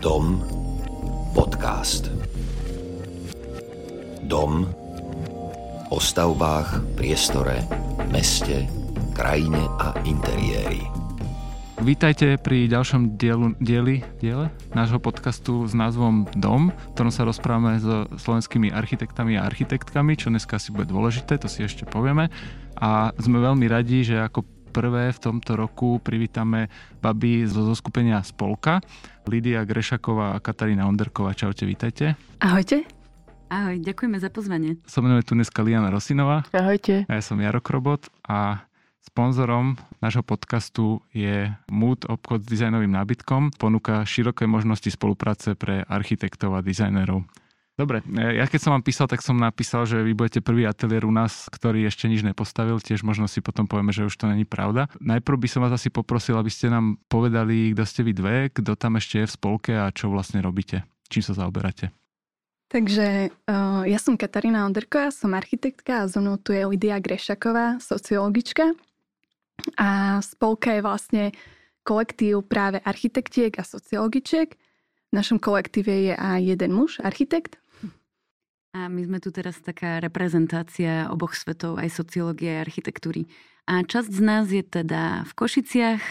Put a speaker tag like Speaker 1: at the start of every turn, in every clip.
Speaker 1: Dom podcast. Dom o stavbách, priestore, meste, krajine a interiéri.
Speaker 2: Vítajte pri ďalšom dielu, dieli, diele nášho podcastu s názvom Dom, v ktorom sa rozprávame so slovenskými architektami a architektkami, čo dneska si bude dôležité, to si ešte povieme. A sme veľmi radi, že ako prvé v tomto roku privítame baby zo zoskupenia Spolka, Lidia Grešaková a Katarína Onderková. Čaute, vítajte.
Speaker 3: Ahojte. Ahoj, ďakujeme za pozvanie.
Speaker 2: Som mnou tu dneska Liana Rosinová.
Speaker 4: Ahojte.
Speaker 2: A ja som Jaro Krobot a Sponzorom nášho podcastu je Mood obchod s dizajnovým nábytkom. Ponúka široké možnosti spolupráce pre architektov a dizajnerov. Dobre, ja keď som vám písal, tak som napísal, že vy budete prvý ateliér u nás, ktorý ešte nič nepostavil, tiež možno si potom povieme, že už to není pravda. Najprv by som vás asi poprosil, aby ste nám povedali, kto ste vy dve, kto tam ešte je v spolke a čo vlastne robíte, čím sa zaoberáte.
Speaker 3: Takže uh, ja som Katarína Onderková, som architektka a so mnou tu je Lidia Grešaková, sociologička. A spolka je vlastne kolektív práve architektiek a sociologičiek. V našom kolektíve je aj jeden muž, architekt,
Speaker 4: a my sme tu teraz taká reprezentácia oboch svetov, aj sociológie, aj architektúry. A časť z nás je teda v Košiciach,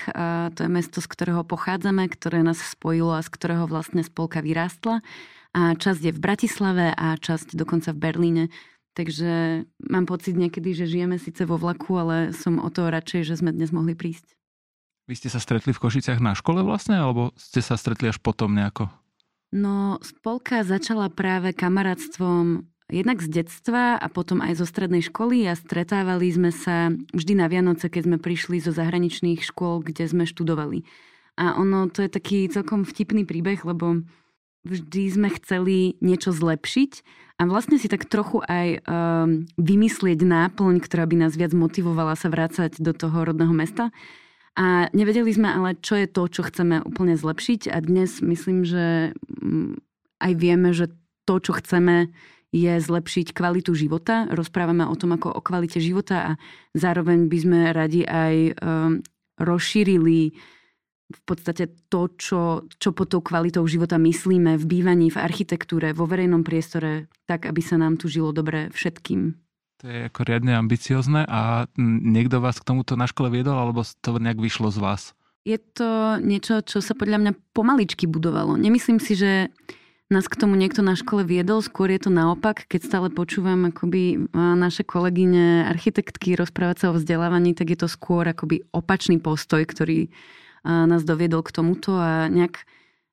Speaker 4: to je mesto, z ktorého pochádzame, ktoré nás spojilo a z ktorého vlastne spolka vyrástla. A časť je v Bratislave a časť dokonca v Berlíne. Takže mám pocit niekedy, že žijeme síce vo vlaku, ale som o to radšej, že sme dnes mohli prísť.
Speaker 2: Vy ste sa stretli v Košiciach na škole vlastne, alebo ste sa stretli až potom nejako?
Speaker 4: No, spolka začala práve kamarátstvom jednak z detstva a potom aj zo strednej školy a stretávali sme sa vždy na Vianoce, keď sme prišli zo zahraničných škôl, kde sme študovali. A ono, to je taký celkom vtipný príbeh, lebo vždy sme chceli niečo zlepšiť a vlastne si tak trochu aj um, vymyslieť náplň, ktorá by nás viac motivovala sa vrácať do toho rodného mesta. A nevedeli sme ale, čo je to, čo chceme úplne zlepšiť a dnes myslím, že mm, aj vieme, že to, čo chceme, je zlepšiť kvalitu života. Rozprávame o tom ako o kvalite života a zároveň by sme radi aj um, rozšírili v podstate to, čo, čo pod tou kvalitou života myslíme v bývaní, v architektúre, vo verejnom priestore, tak, aby sa nám tu žilo dobre všetkým.
Speaker 2: To je ako riadne ambiciozne a niekto vás k tomuto na škole viedol, alebo to nejak vyšlo z vás?
Speaker 4: Je to niečo, čo sa podľa mňa pomaličky budovalo. Nemyslím si, že nás k tomu niekto na škole viedol, skôr je to naopak, keď stále počúvam akoby naše kolegyne architektky rozprávať sa o vzdelávaní, tak je to skôr akoby opačný postoj, ktorý nás doviedol k tomuto a nejak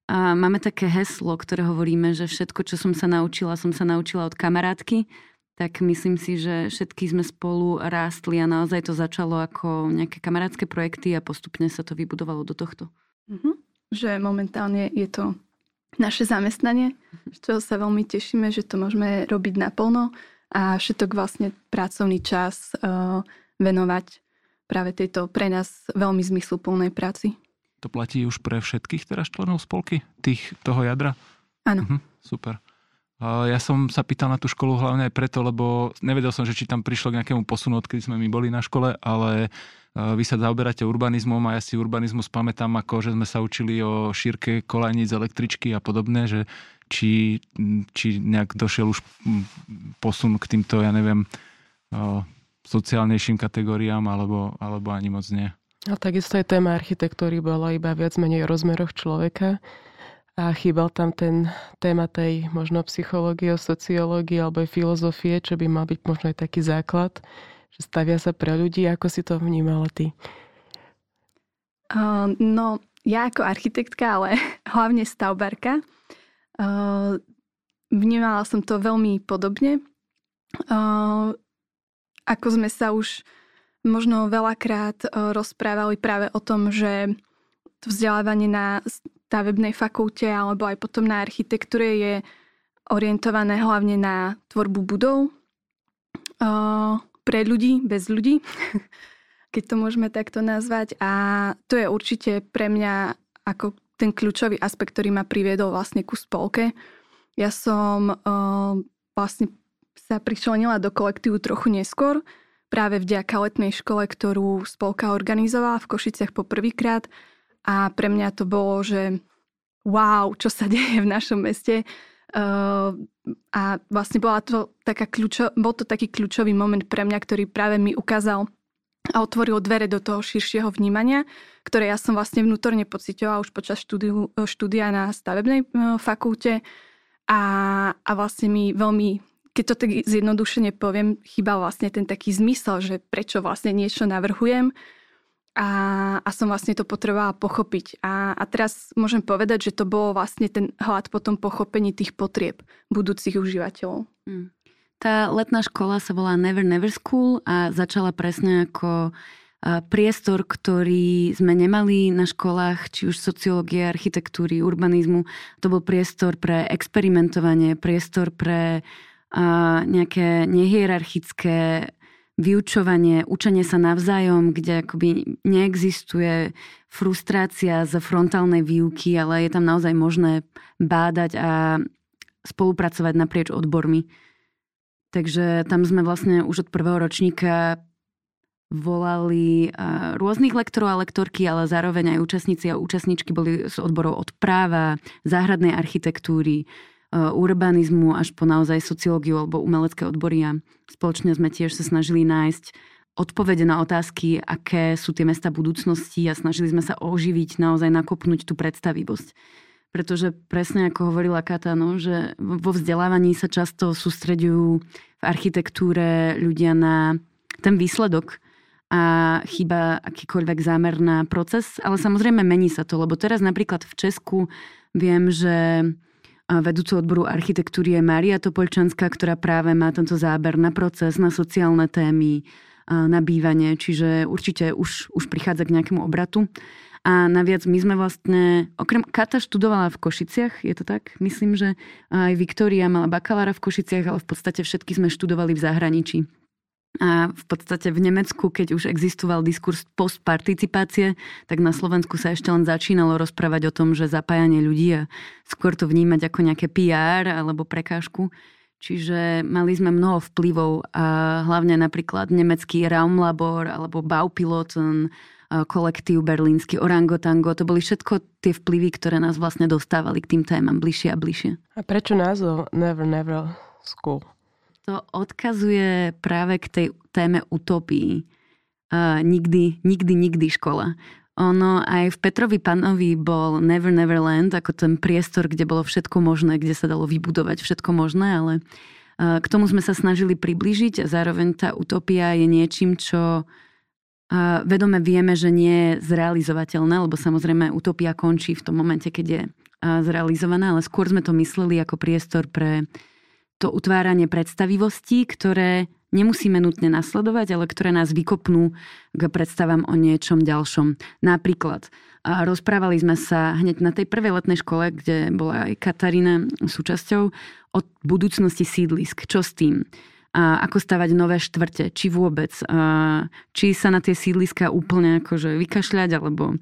Speaker 4: a máme také heslo, ktoré hovoríme, že všetko, čo som sa naučila, som sa naučila od kamarátky tak myslím si, že všetky sme spolu rástli a naozaj to začalo ako nejaké kamarátske projekty a postupne sa to vybudovalo do tohto.
Speaker 3: Mm-hmm. Že momentálne je to naše zamestnanie, čo sa veľmi tešíme, že to môžeme robiť naplno a všetok vlastne pracovný čas uh, venovať práve tejto pre nás veľmi zmysluplnej práci.
Speaker 2: To platí už pre všetkých teraz členov spolky, tých, toho jadra?
Speaker 3: Áno.
Speaker 2: Mhm, super. Ja som sa pýtal na tú školu hlavne aj preto, lebo nevedel som, že či tam prišlo k nejakému posunu, odkedy sme my boli na škole, ale vy sa zaoberáte urbanizmom a ja si urbanizmus pamätám ako, že sme sa učili o šírke kolajníc, električky a podobné, že či, či nejak došiel už posun k týmto, ja neviem, sociálnejším kategóriám, alebo, alebo ani moc nie.
Speaker 5: A takisto aj téma architektúry bola iba viac menej o rozmeroch človeka a chýbal tam ten téma tej možno psychológie, sociológie alebo filozofie, čo by mal byť možno aj taký základ, že stavia sa pre ľudí. Ako si to vnímala ty?
Speaker 3: Uh, no, ja ako architektka, ale hlavne stavbarka, uh, vnímala som to veľmi podobne. Uh, ako sme sa už možno veľakrát rozprávali práve o tom, že to vzdelávanie na stavebnej fakulte alebo aj potom na architektúre je orientované hlavne na tvorbu budov pre ľudí, bez ľudí, keď to môžeme takto nazvať. A to je určite pre mňa ako ten kľúčový aspekt, ktorý ma priviedol vlastne ku spolke. Ja som vlastne sa pričlenila do kolektívu trochu neskôr, práve vďaka letnej škole, ktorú spolka organizovala v Košiciach poprvýkrát. A pre mňa to bolo, že wow, čo sa deje v našom meste. Uh, a vlastne bola to taká kľúčo, bol to taký kľúčový moment pre mňa, ktorý práve mi ukázal a otvoril dvere do toho širšieho vnímania, ktoré ja som vlastne vnútorne pocitovala už počas štúdiu, štúdia na stavebnej fakulte a, a vlastne mi veľmi, keď to tak zjednodušene poviem, chýbal vlastne ten taký zmysel, že prečo vlastne niečo navrhujem a, a som vlastne to potrebovala pochopiť. A, a teraz môžem povedať, že to bolo vlastne ten hlad po tom pochopení tých potrieb budúcich užívateľov. Mm.
Speaker 4: Tá letná škola sa volá Never Never School a začala presne ako priestor, ktorý sme nemali na školách, či už sociológie, architektúry, urbanizmu. To bol priestor pre experimentovanie, priestor pre nejaké nehierarchické vyučovanie, učenie sa navzájom, kde akoby neexistuje frustrácia z frontálnej výuky, ale je tam naozaj možné bádať a spolupracovať naprieč odbormi. Takže tam sme vlastne už od prvého ročníka volali rôznych lektorov a lektorky, ale zároveň aj účastníci a účastničky boli z odborov od práva, záhradnej architektúry, urbanizmu až po naozaj sociológiu alebo umelecké odbory a spoločne sme tiež sa snažili nájsť odpovede na otázky, aké sú tie mesta budúcnosti a snažili sme sa oživiť, naozaj nakopnúť tú predstavivosť. Pretože presne ako hovorila Kata, no, že vo vzdelávaní sa často sústreďujú v architektúre ľudia na ten výsledok a chýba akýkoľvek zámer na proces, ale samozrejme mení sa to, lebo teraz napríklad v Česku viem, že vedúcu odboru architektúry je Mária Topolčanská, ktorá práve má tento záber na proces, na sociálne témy, na bývanie, čiže určite už, už prichádza k nejakému obratu. A naviac my sme vlastne, okrem Kata študovala v Košiciach, je to tak? Myslím, že aj Viktória mala bakalára v Košiciach, ale v podstate všetky sme študovali v zahraničí. A v podstate v Nemecku, keď už existoval diskurs postparticipácie, tak na Slovensku sa ešte len začínalo rozprávať o tom, že zapájanie ľudí a skôr to vnímať ako nejaké PR alebo prekážku. Čiže mali sme mnoho vplyvov a hlavne napríklad nemecký Raumlabor alebo Baupiloten, kolektív berlínsky Orangotango. To boli všetko tie vplyvy, ktoré nás vlastne dostávali k tým témam bližšie a bližšie.
Speaker 5: A prečo názov Never Never School?
Speaker 4: To odkazuje práve k tej téme utopii. Uh, nikdy, nikdy, nikdy škola. Ono aj v Petrovi Panovi bol Never Neverland ako ten priestor, kde bolo všetko možné, kde sa dalo vybudovať všetko možné, ale uh, k tomu sme sa snažili priblížiť a zároveň tá utopia je niečím, čo uh, vedome vieme, že nie je zrealizovateľné, lebo samozrejme utopia končí v tom momente, keď je zrealizovaná, ale skôr sme to mysleli ako priestor pre to utváranie predstavivostí, ktoré nemusíme nutne nasledovať, ale ktoré nás vykopnú k predstavám o niečom ďalšom. Napríklad, rozprávali sme sa hneď na tej prvej letnej škole, kde bola aj Katarína súčasťou, o budúcnosti sídlisk. Čo s tým? A ako stavať nové štvrte, či vôbec, či sa na tie sídliska úplne akože vykašľať, alebo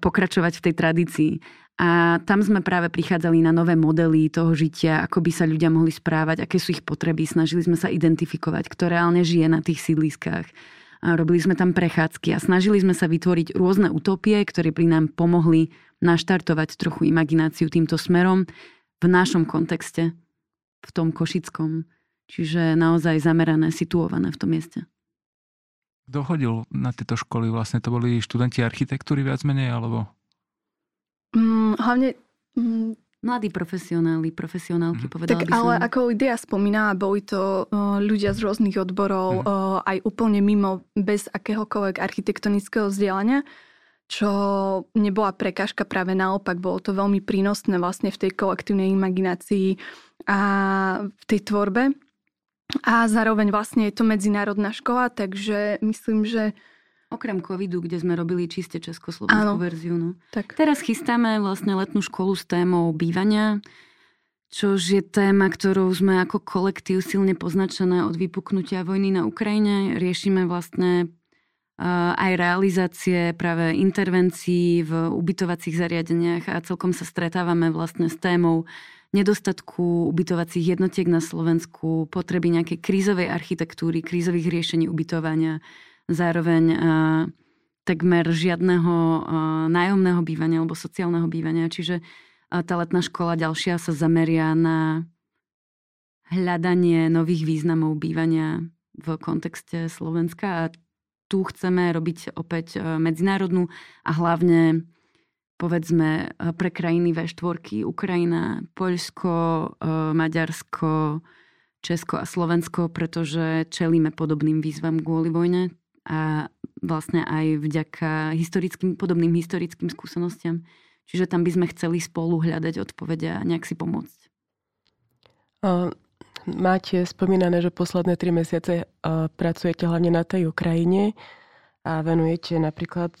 Speaker 4: pokračovať v tej tradícii. A tam sme práve prichádzali na nové modely toho žitia, ako by sa ľudia mohli správať, aké sú ich potreby. Snažili sme sa identifikovať, kto reálne žije na tých sídliskách. A robili sme tam prechádzky a snažili sme sa vytvoriť rôzne utopie, ktoré by nám pomohli naštartovať trochu imagináciu týmto smerom v našom kontexte, v tom košickom. Čiže naozaj zamerané, situované v tom mieste.
Speaker 2: Kto na tieto školy? Vlastne to boli študenti architektúry viac menej, alebo
Speaker 3: Mm, hlavne... Mm,
Speaker 4: Mladí profesionáli, profesionálky, mm. povedala
Speaker 3: tak,
Speaker 4: by som.
Speaker 3: ale ako Lidia spomínala, boli to uh, ľudia z rôznych odborov, mm. uh, aj úplne mimo, bez akéhokoľvek architektonického vzdelania, čo nebola prekážka, práve naopak, bolo to veľmi prínosné vlastne v tej kolektívnej imaginácii a v tej tvorbe. A zároveň vlastne je to medzinárodná škola, takže myslím, že
Speaker 4: Okrem covidu, kde sme robili čiste československú Áno, verziu. No.
Speaker 3: Tak.
Speaker 4: Teraz chystáme vlastne letnú školu s témou bývania, čož je téma, ktorou sme ako kolektív silne poznačené od vypuknutia vojny na Ukrajine. Riešime vlastne aj realizácie práve intervencií v ubytovacích zariadeniach a celkom sa stretávame vlastne s témou nedostatku ubytovacích jednotiek na Slovensku, potreby nejakej krízovej architektúry, krízových riešení ubytovania, Zároveň takmer žiadneho nájomného bývania alebo sociálneho bývania. Čiže tá letná škola ďalšia sa zameria na hľadanie nových významov bývania v kontexte Slovenska a tu chceme robiť opäť medzinárodnú a hlavne povedzme pre krajiny V4, Ukrajina, Poľsko, Maďarsko, Česko a Slovensko, pretože čelíme podobným výzvam kvôli vojne a vlastne aj vďaka historickým, podobným historickým skúsenostiam. Čiže tam by sme chceli spolu hľadať odpovede a nejak si pomôcť.
Speaker 5: Máte spomínané, že posledné tri mesiace pracujete hlavne na tej Ukrajine a venujete napríklad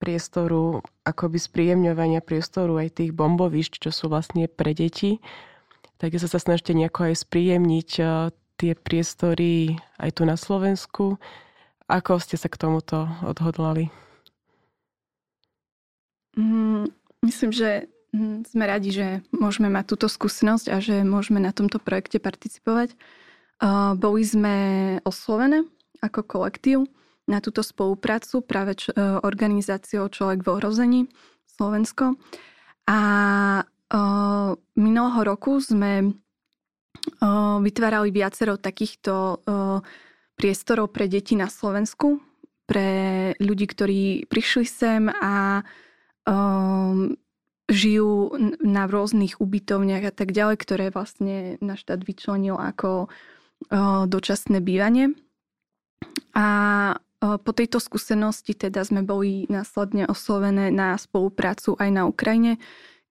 Speaker 5: priestoru, akoby spríjemňovania priestoru aj tých bombovišť, čo sú vlastne pre deti tak sa sa snažíte nejako aj spríjemniť tie priestory aj tu na Slovensku. Ako ste sa k tomuto odhodlali?
Speaker 3: Mm, myslím, že mm, sme radi, že môžeme mať túto skúsenosť a že môžeme na tomto projekte participovať. Boli sme oslovené ako kolektív na túto spoluprácu práve eh, organizáciou Človek v ohrození Slovensko. A minulého roku sme vytvárali viacero takýchto priestorov pre deti na Slovensku, pre ľudí, ktorí prišli sem a žijú na rôznych ubytovniach a tak ďalej, ktoré vlastne náš štát vyčlenil ako dočasné bývanie. A po tejto skúsenosti teda sme boli následne oslovené na spoluprácu aj na Ukrajine,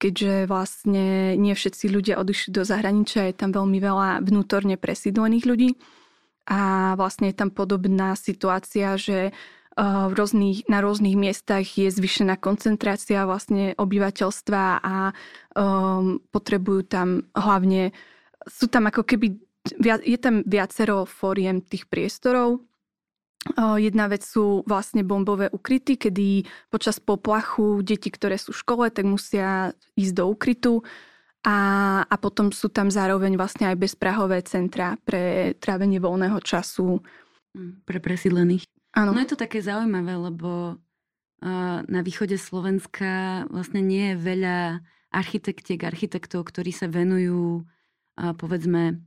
Speaker 3: keďže vlastne nie všetci ľudia odišli do zahraničia, je tam veľmi veľa vnútorne presídlených ľudí a vlastne je tam podobná situácia, že v rôznych, na rôznych miestach je zvyšená koncentrácia vlastne obyvateľstva a um, potrebujú tam hlavne, sú tam ako keby, je tam viacero fóriem tých priestorov, Jedna vec sú vlastne bombové ukryty, kedy počas poplachu deti, ktoré sú v škole, tak musia ísť do ukrytu. A, a potom sú tam zároveň vlastne aj bezprahové centra pre trávenie voľného času.
Speaker 4: Hm, pre presídlených.
Speaker 3: Áno.
Speaker 4: No je to také zaujímavé, lebo uh, na východe Slovenska vlastne nie je veľa architektiek, architektov, ktorí sa venujú uh, povedzme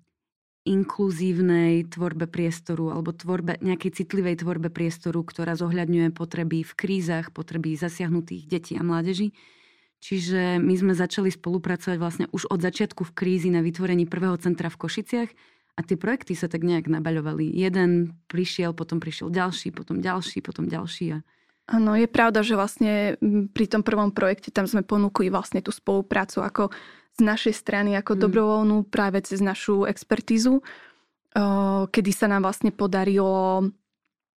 Speaker 4: inkluzívnej tvorbe priestoru alebo tvorbe, nejakej citlivej tvorbe priestoru, ktorá zohľadňuje potreby v krízach, potreby zasiahnutých detí a mládeží. Čiže my sme začali spolupracovať vlastne už od začiatku v krízi na vytvorení prvého centra v Košiciach a tie projekty sa tak nejak nabaľovali. Jeden prišiel, potom prišiel ďalší, potom ďalší, potom ďalší. A...
Speaker 3: Áno, je pravda, že vlastne pri tom prvom projekte tam sme ponúkli vlastne tú spoluprácu ako z našej strany ako mm. dobrovoľnú práve cez našu expertízu, kedy sa nám vlastne podarilo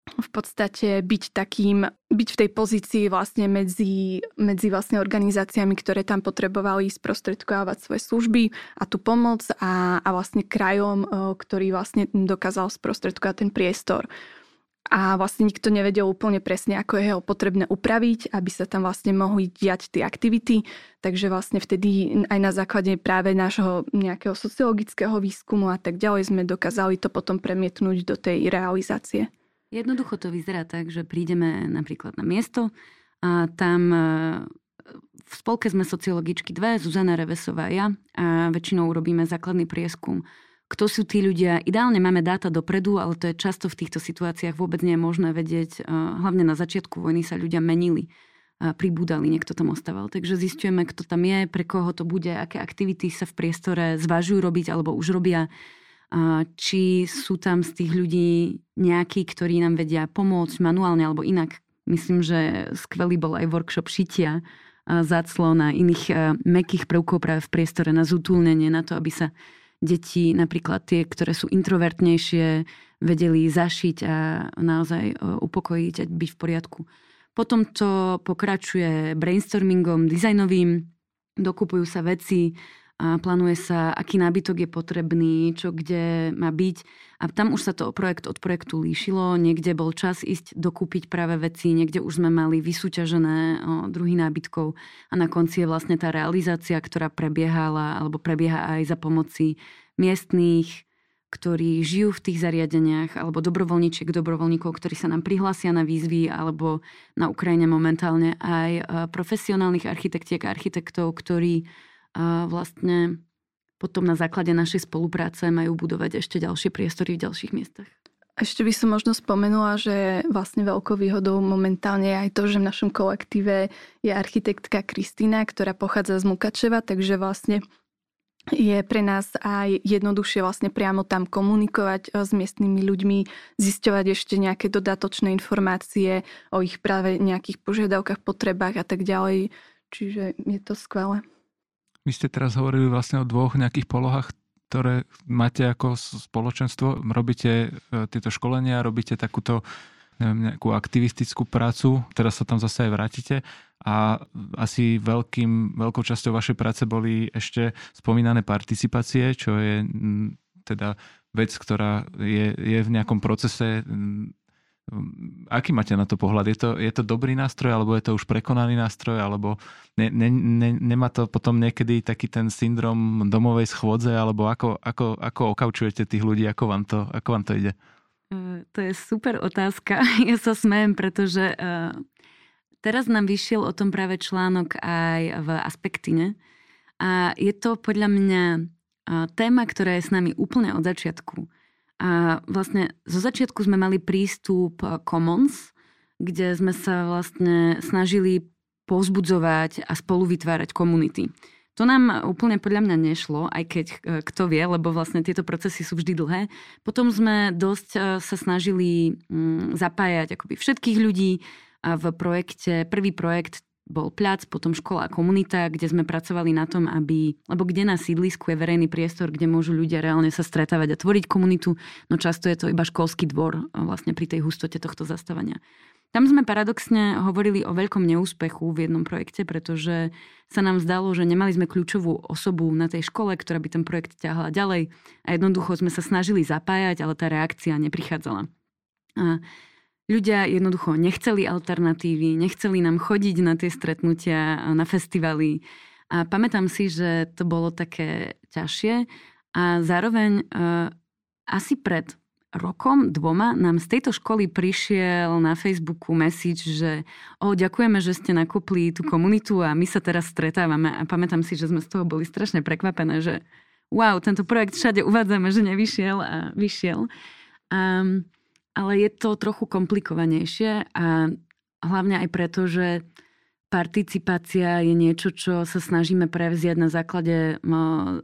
Speaker 3: v podstate byť takým, byť v tej pozícii vlastne medzi, medzi vlastne organizáciami, ktoré tam potrebovali sprostredkovať svoje služby a tú pomoc a, a vlastne krajom, ktorý vlastne dokázal sprostredkovať ten priestor a vlastne nikto nevedel úplne presne, ako je ho potrebné upraviť, aby sa tam vlastne mohli diať tie aktivity. Takže vlastne vtedy aj na základe práve nášho nejakého sociologického výskumu a tak ďalej sme dokázali to potom premietnúť do tej realizácie.
Speaker 4: Jednoducho to vyzerá tak, že prídeme napríklad na miesto a tam e, v spolke sme sociologičky dve, Zuzana Revesová a ja a väčšinou robíme základný prieskum kto sú tí ľudia. Ideálne máme dáta dopredu, ale to je často v týchto situáciách vôbec nie je možné vedieť. Hlavne na začiatku vojny sa ľudia menili, pribúdali, niekto tam ostával. Takže zistujeme, kto tam je, pre koho to bude, aké aktivity sa v priestore zvažujú robiť alebo už robia. Či sú tam z tých ľudí nejakí, ktorí nám vedia pomôcť manuálne alebo inak. Myslím, že skvelý bol aj workshop šitia záclon a iných mekých prvkov práve v priestore na zútulnenie, na to, aby sa deti, napríklad tie, ktoré sú introvertnejšie, vedeli zašiť a naozaj e, upokojiť a byť v poriadku. Potom to pokračuje brainstormingom dizajnovým, dokupujú sa veci, a plánuje sa, aký nábytok je potrebný, čo kde má byť. A tam už sa to projekt od projektu líšilo. Niekde bol čas ísť dokúpiť práve veci, niekde už sme mali vysúťažené druhý nábytkov a na konci je vlastne tá realizácia, ktorá prebiehala alebo prebieha aj za pomoci miestných ktorí žijú v tých zariadeniach, alebo dobrovoľníčiek, dobrovoľníkov, ktorí sa nám prihlásia na výzvy, alebo na Ukrajine momentálne aj e, profesionálnych architektiek a architektov, ktorí e, vlastne potom na základe našej spolupráce majú budovať ešte ďalšie priestory v ďalších miestach.
Speaker 3: Ešte by som možno spomenula, že vlastne veľkou výhodou momentálne je aj to, že v našom kolektíve je architektka Kristýna, ktorá pochádza z Mukačeva, takže vlastne je pre nás aj jednoduchšie vlastne priamo tam komunikovať eh, s miestnymi ľuďmi, zisťovať ešte nejaké dodatočné informácie o ich práve nejakých požiadavkách, potrebách a tak ďalej. Čiže je to skvelé.
Speaker 2: Vy ste teraz hovorili vlastne o dvoch nejakých polohách, ktoré máte ako spoločenstvo. Robíte eh, tieto školenia, robíte takúto neviem, nejakú aktivistickú prácu, teraz sa tam zase aj vrátite a asi veľkým, veľkou časťou vašej práce boli ešte spomínané participácie, čo je teda vec, ktorá je, je v nejakom procese. Aký máte na to pohľad? Je to, je to dobrý nástroj, alebo je to už prekonaný nástroj, alebo ne, ne, ne, nemá to potom niekedy taký ten syndrom domovej schôdze, alebo ako, ako, ako okaučujete tých ľudí, ako vám to, ako vám to ide?
Speaker 4: To je super otázka. Ja sa smejem, pretože teraz nám vyšiel o tom práve článok aj v Aspektine. A je to podľa mňa téma, ktorá je s nami úplne od začiatku. A vlastne zo začiatku sme mali prístup Commons, kde sme sa vlastne snažili povzbudzovať a spolu vytvárať komunity. To nám úplne podľa mňa nešlo, aj keď e, kto vie, lebo vlastne tieto procesy sú vždy dlhé. Potom sme dosť e, sa snažili mm, zapájať akoby všetkých ľudí v projekte. Prvý projekt bol plac, potom škola a komunita, kde sme pracovali na tom, aby, lebo kde na sídlisku je verejný priestor, kde môžu ľudia reálne sa stretávať a tvoriť komunitu, no často je to iba školský dvor e, vlastne pri tej hustote tohto zastávania. Tam sme paradoxne hovorili o veľkom neúspechu v jednom projekte, pretože sa nám zdalo, že nemali sme kľúčovú osobu na tej škole, ktorá by ten projekt ťahla ďalej a jednoducho sme sa snažili zapájať, ale tá reakcia neprichádzala. A ľudia jednoducho nechceli alternatívy, nechceli nám chodiť na tie stretnutia, na festivaly. A pamätám si, že to bolo také ťažšie a zároveň uh, asi pred rokom, dvoma nám z tejto školy prišiel na Facebooku message, že o, ďakujeme, že ste nakopli tú komunitu a my sa teraz stretávame a pamätám si, že sme z toho boli strašne prekvapené, že wow, tento projekt všade uvádzame, že nevyšiel a vyšiel. Um, ale je to trochu komplikovanejšie a hlavne aj preto, že participácia je niečo, čo sa snažíme prevziať na základe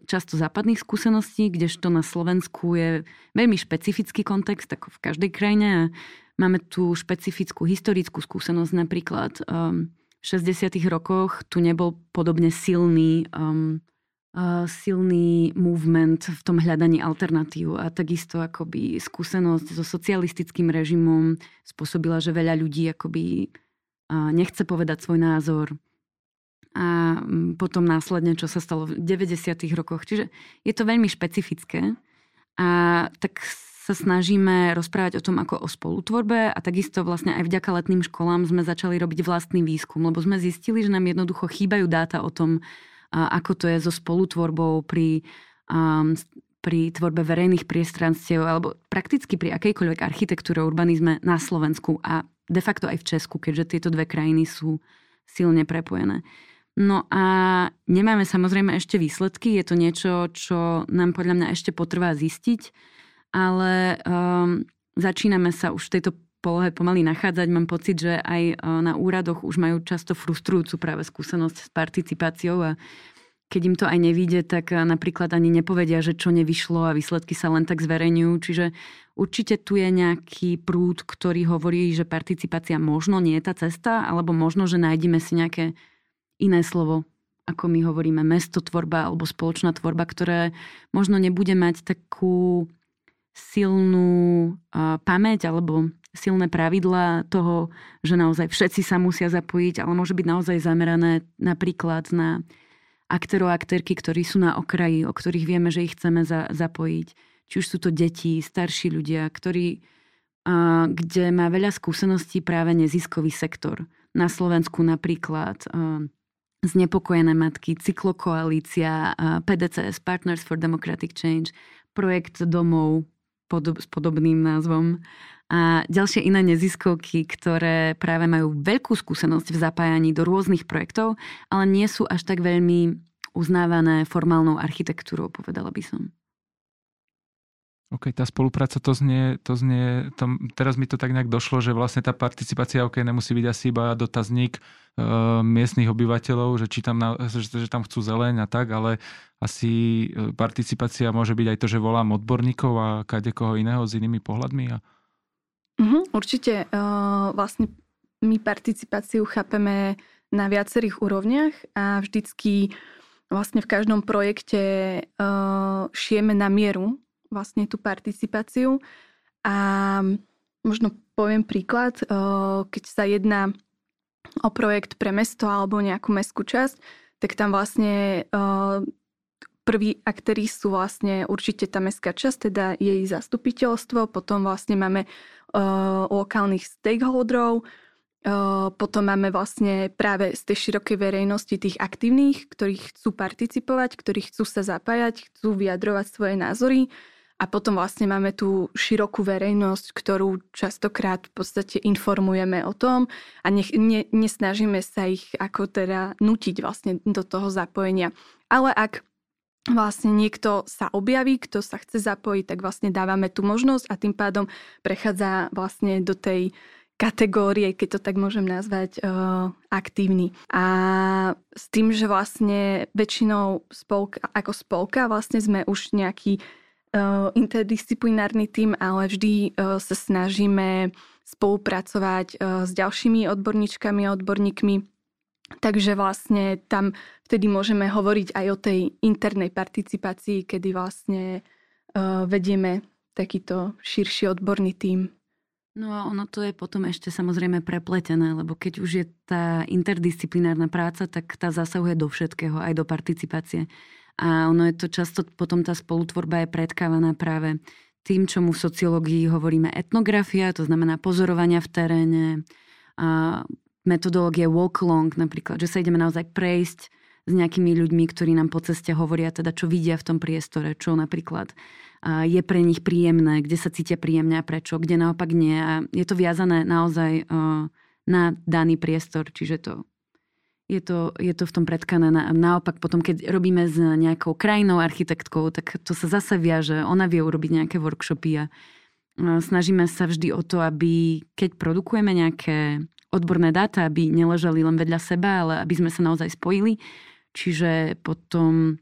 Speaker 4: často západných skúseností, kdežto na Slovensku je veľmi špecifický kontext, ako v každej krajine. A máme tu špecifickú historickú skúsenosť. Napríklad v 60. rokoch tu nebol podobne silný um, silný movement v tom hľadaní alternatív a takisto akoby skúsenosť so socialistickým režimom spôsobila, že veľa ľudí akoby nechce povedať svoj názor. A potom následne, čo sa stalo v 90. rokoch. Čiže je to veľmi špecifické. A tak sa snažíme rozprávať o tom ako o spolutvorbe a takisto vlastne aj vďaka letným školám sme začali robiť vlastný výskum, lebo sme zistili, že nám jednoducho chýbajú dáta o tom, ako to je so spolutvorbou pri, pri tvorbe verejných priestranstiev alebo prakticky pri akejkoľvek architektúre urbanizme na Slovensku a de facto aj v Česku, keďže tieto dve krajiny sú silne prepojené. No a nemáme samozrejme ešte výsledky, je to niečo, čo nám podľa mňa ešte potrvá zistiť, ale um, začíname sa už v tejto polohe pomaly nachádzať. Mám pocit, že aj uh, na úradoch už majú často frustrujúcu práve skúsenosť s participáciou a keď im to aj nevíde, tak uh, napríklad ani nepovedia, že čo nevyšlo a výsledky sa len tak zverejňujú. Čiže Určite tu je nejaký prúd, ktorý hovorí, že participácia možno nie je tá cesta, alebo možno, že nájdeme si nejaké iné slovo, ako my hovoríme, mestotvorba alebo spoločná tvorba, ktoré možno nebude mať takú silnú uh, pamäť alebo silné pravidlá toho, že naozaj všetci sa musia zapojiť, ale môže byť naozaj zamerané napríklad na aktérov a aktérky, ktorí sú na okraji, o ktorých vieme, že ich chceme za, zapojiť či už sú to deti, starší ľudia, ktorí, a, kde má veľa skúseností práve neziskový sektor. Na Slovensku napríklad a, znepokojené matky, cyklokoalícia, PDCS, Partners for Democratic Change, projekt domov pod, s podobným názvom a ďalšie iné neziskovky, ktoré práve majú veľkú skúsenosť v zapájaní do rôznych projektov, ale nie sú až tak veľmi uznávané formálnou architektúrou, povedala by som.
Speaker 2: OK, tá spolupráca, to znie, to znie to, teraz mi to tak nejak došlo, že vlastne tá participácia, OK, nemusí byť asi iba dotazník miestnych obyvateľov, že, či tam, na, že, že tam chcú zeleň a tak, ale asi e, participácia môže byť aj to, že volám odborníkov a kade koho iného s inými pohľadmi. A...
Speaker 3: Mm, určite. E, vlastne my participáciu chápeme na viacerých úrovniach a vždycky vlastne v každom projekte e, šijeme na mieru vlastne tú participáciu. A možno poviem príklad, keď sa jedná o projekt pre mesto alebo nejakú mestskú časť, tak tam vlastne prví aktéry sú vlastne určite tá mestská časť, teda jej zastupiteľstvo, potom vlastne máme lokálnych stakeholderov, potom máme vlastne práve z tej širokej verejnosti tých aktívnych, ktorí chcú participovať, ktorí chcú sa zapájať, chcú vyjadrovať svoje názory. A potom vlastne máme tú širokú verejnosť, ktorú častokrát v podstate informujeme o tom a nech, ne, nesnažíme sa ich ako teda nutiť vlastne do toho zapojenia. Ale ak vlastne niekto sa objaví, kto sa chce zapojiť, tak vlastne dávame tú možnosť a tým pádom prechádza vlastne do tej kategórie, keď to tak môžem nazvať, uh, aktívny. A s tým, že vlastne väčšinou spolka, ako spolka vlastne sme už nejaký interdisciplinárny tým, ale vždy eh, sa snažíme spolupracovať eh, s ďalšími odborníčkami a odborníkmi. Takže vlastne tam vtedy môžeme hovoriť aj o tej internej participácii, kedy vlastne vedieme takýto širší odborný tím.
Speaker 4: No a ono to je potom ešte samozrejme prepletené, lebo keď už je tá interdisciplinárna práca, tak tá zasahuje do všetkého, aj do participácie. A ono je to často, potom tá spolutvorba je predkávaná práve tým, čo mu v sociológii hovoríme etnografia, to znamená pozorovania v teréne, a metodológie walk along napríklad, že sa ideme naozaj prejsť s nejakými ľuďmi, ktorí nám po ceste hovoria teda, čo vidia v tom priestore, čo napríklad je pre nich príjemné, kde sa cítia príjemne a prečo, kde naopak nie. A je to viazané naozaj na daný priestor, čiže to je to, je to v tom predkané. Naopak potom, keď robíme s nejakou krajinou architektkou, tak to sa zase viaže. Ona vie urobiť nejaké workshopy a snažíme sa vždy o to, aby keď produkujeme nejaké odborné dáta, aby neležali len vedľa seba, ale aby sme sa naozaj spojili. Čiže potom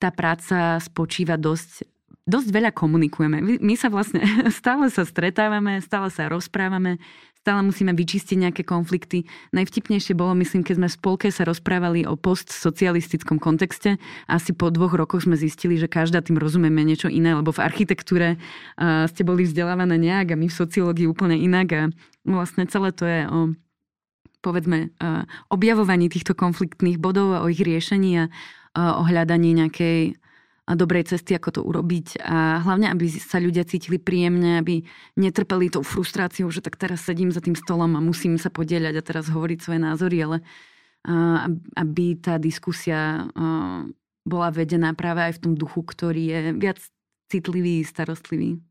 Speaker 4: tá práca spočíva dosť dosť veľa komunikujeme. My sa vlastne stále sa stretávame, stále sa rozprávame, stále musíme vyčistiť nejaké konflikty. Najvtipnejšie bolo, myslím, keď sme v spolke sa rozprávali o postsocialistickom kontexte. Asi po dvoch rokoch sme zistili, že každá tým rozumieme niečo iné, lebo v architektúre ste boli vzdelávané nejak a my v sociológii úplne inak a vlastne celé to je o povedzme objavovaní týchto konfliktných bodov a o ich riešení a o hľadaní nejakej dobrej cesty, ako to urobiť a hlavne, aby sa ľudia cítili príjemne, aby netrpeli tou frustráciou, že tak teraz sedím za tým stolom a musím sa podieľať a teraz hovoriť svoje názory, ale aby tá diskusia bola vedená práve aj v tom duchu, ktorý je viac citlivý, starostlivý.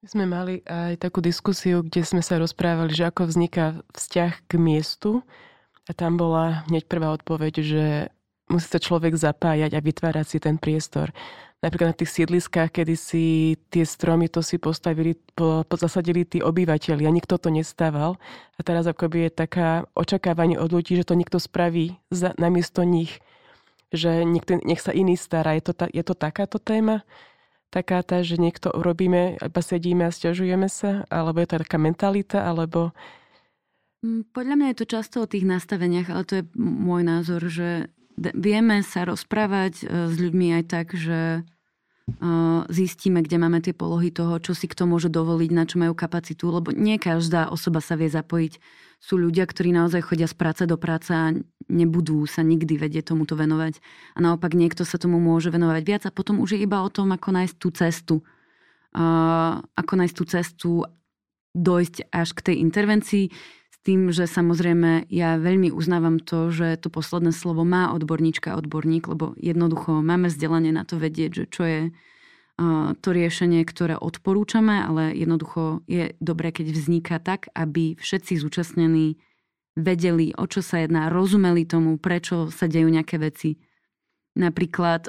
Speaker 5: My sme mali aj takú diskusiu, kde sme sa rozprávali, že ako vzniká vzťah k miestu. A tam bola hneď prvá odpoveď, že musí sa človek zapájať a vytvárať si ten priestor. Napríklad na tých sídliskách, kedy si tie stromy to si postavili, po, tí obyvateľi a nikto to nestával. A teraz akoby je taká očakávanie od ľudí, že to niekto spraví za, namiesto nich. Že niekto, nech sa iný stará. Je to, ta, je to takáto téma? Taká tá, že niekto urobíme, iba sedíme a stiažujeme sa? Alebo je to taká mentalita? Alebo
Speaker 4: mm, podľa mňa je to často o tých nastaveniach, ale to je môj názor, že vieme sa rozprávať e, s ľuďmi aj tak, že e, zistíme, kde máme tie polohy toho, čo si kto môže dovoliť, na čo majú kapacitu, lebo nie každá osoba sa vie zapojiť. Sú ľudia, ktorí naozaj chodia z práce do práce a nebudú sa nikdy vedieť tomuto venovať. A naopak niekto sa tomu môže venovať viac a potom už je iba o tom, ako nájsť tú cestu. Ako nájsť tú cestu, dojsť až k tej intervencii tým, že samozrejme ja veľmi uznávam to, že to posledné slovo má odborníčka, odborník, lebo jednoducho máme vzdelanie na to vedieť, že čo je to riešenie, ktoré odporúčame, ale jednoducho je dobré, keď vzniká tak, aby všetci zúčastnení vedeli, o čo sa jedná, rozumeli tomu, prečo sa dejú nejaké veci. Napríklad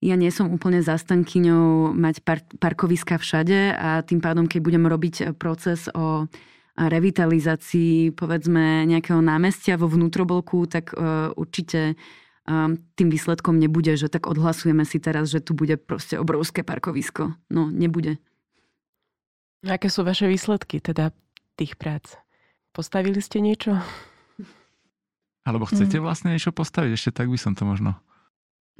Speaker 4: ja nie som úplne zastankyňou mať parkoviska všade a tým pádom, keď budem robiť proces o revitalizácii povedzme nejakého námestia vo vnútrobolku, tak určite tým výsledkom nebude, že tak odhlasujeme si teraz, že tu bude proste obrovské parkovisko. No, nebude.
Speaker 5: Aké sú vaše výsledky teda tých prác? Postavili ste niečo?
Speaker 2: Alebo chcete mm. vlastne niečo postaviť? Ešte tak by som to možno...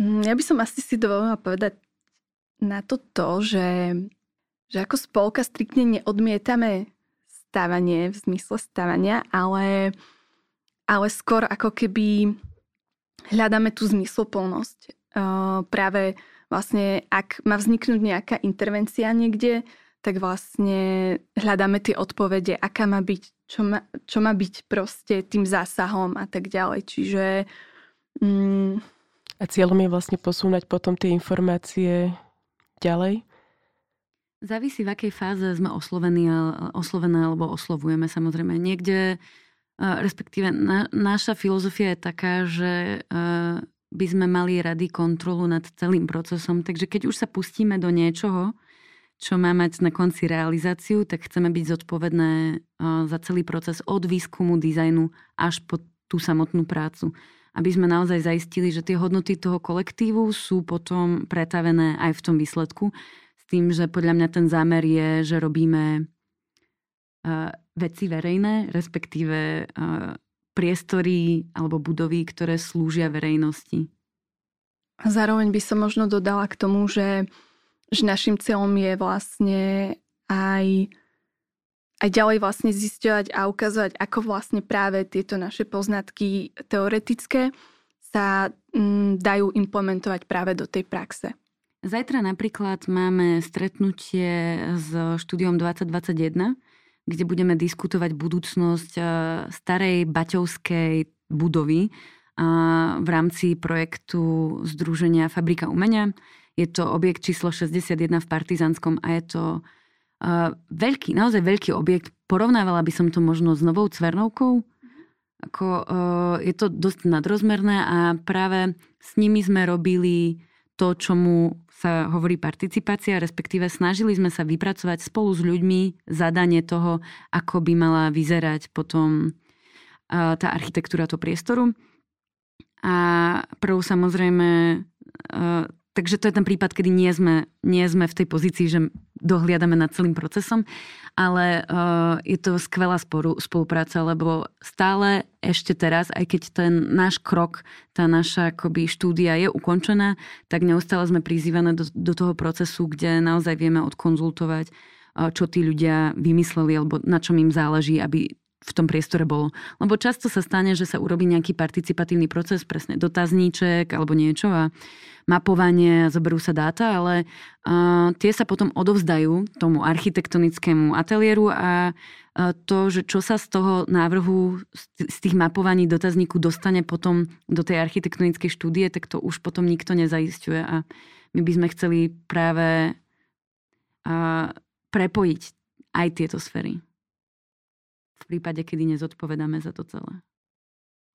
Speaker 3: Mm, ja by som asi si dovolila povedať na to to, že, že ako spolka striktne neodmietame stavanie v zmysle stavania, ale, ale skôr ako keby hľadáme tú zmysloplnosť. Práve vlastne, ak má vzniknúť nejaká intervencia niekde, tak vlastne hľadáme tie odpovede, aká má byť, čo má, čo má byť proste tým zásahom a tak ďalej. Čiže...
Speaker 5: Mm, a cieľom je vlastne posúnať potom tie informácie ďalej?
Speaker 4: Závisí, v akej fáze sme oslovení, oslovené alebo oslovujeme samozrejme. Niekde respektíve na, naša filozofia je taká, že by sme mali rady kontrolu nad celým procesom. Takže keď už sa pustíme do niečoho, čo má mať na konci realizáciu, tak chceme byť zodpovedné za celý proces od výskumu, dizajnu až po tú samotnú prácu. Aby sme naozaj zaistili, že tie hodnoty toho kolektívu sú potom pretavené aj v tom výsledku. Tým, že podľa mňa ten zámer je, že robíme veci verejné, respektíve priestory alebo budovy, ktoré slúžia verejnosti.
Speaker 3: Zároveň by som možno dodala k tomu, že, že našim cieľom je vlastne aj, aj ďalej vlastne zisťovať a ukazovať, ako vlastne práve tieto naše poznatky teoretické sa m, dajú implementovať práve do tej praxe.
Speaker 4: Zajtra napríklad máme stretnutie s štúdiom 2021, kde budeme diskutovať budúcnosť eh, starej baťovskej budovy v rámci projektu Združenia Fabrika umenia. Je to objekt číslo 61 v Partizanskom a je to eh, veľký, naozaj veľký objekt. Porovnávala by som to možno s novou Cvernovkou. Ako, eh, je to dosť nadrozmerné a práve s nimi sme robili to, čomu sa hovorí participácia, respektíve snažili sme sa vypracovať spolu s ľuďmi zadanie toho, ako by mala vyzerať potom tá architektúra toho priestoru. A prvú samozrejme Takže to je ten prípad, kedy nie sme, nie sme v tej pozícii, že dohliadame nad celým procesom, ale uh, je to skvelá sporu, spolupráca, lebo stále ešte teraz, aj keď ten náš krok, tá naša akoby štúdia je ukončená, tak neustále sme prizývané do, do toho procesu, kde naozaj vieme odkonzultovať, uh, čo tí ľudia vymysleli alebo na čom im záleží, aby v tom priestore bolo. Lebo často sa stane, že sa urobí nejaký participatívny proces, presne dotazníček alebo niečo a mapovanie zoberú sa dáta, ale uh, tie sa potom odovzdajú tomu architektonickému ateliéru a to, že čo sa z toho návrhu, z tých mapovaní dotazníku dostane potom do tej architektonickej štúdie, tak to už potom nikto nezaistuje a my by sme chceli práve prepojiť aj tieto sféry v prípade, kedy nezodpovedáme za to celé.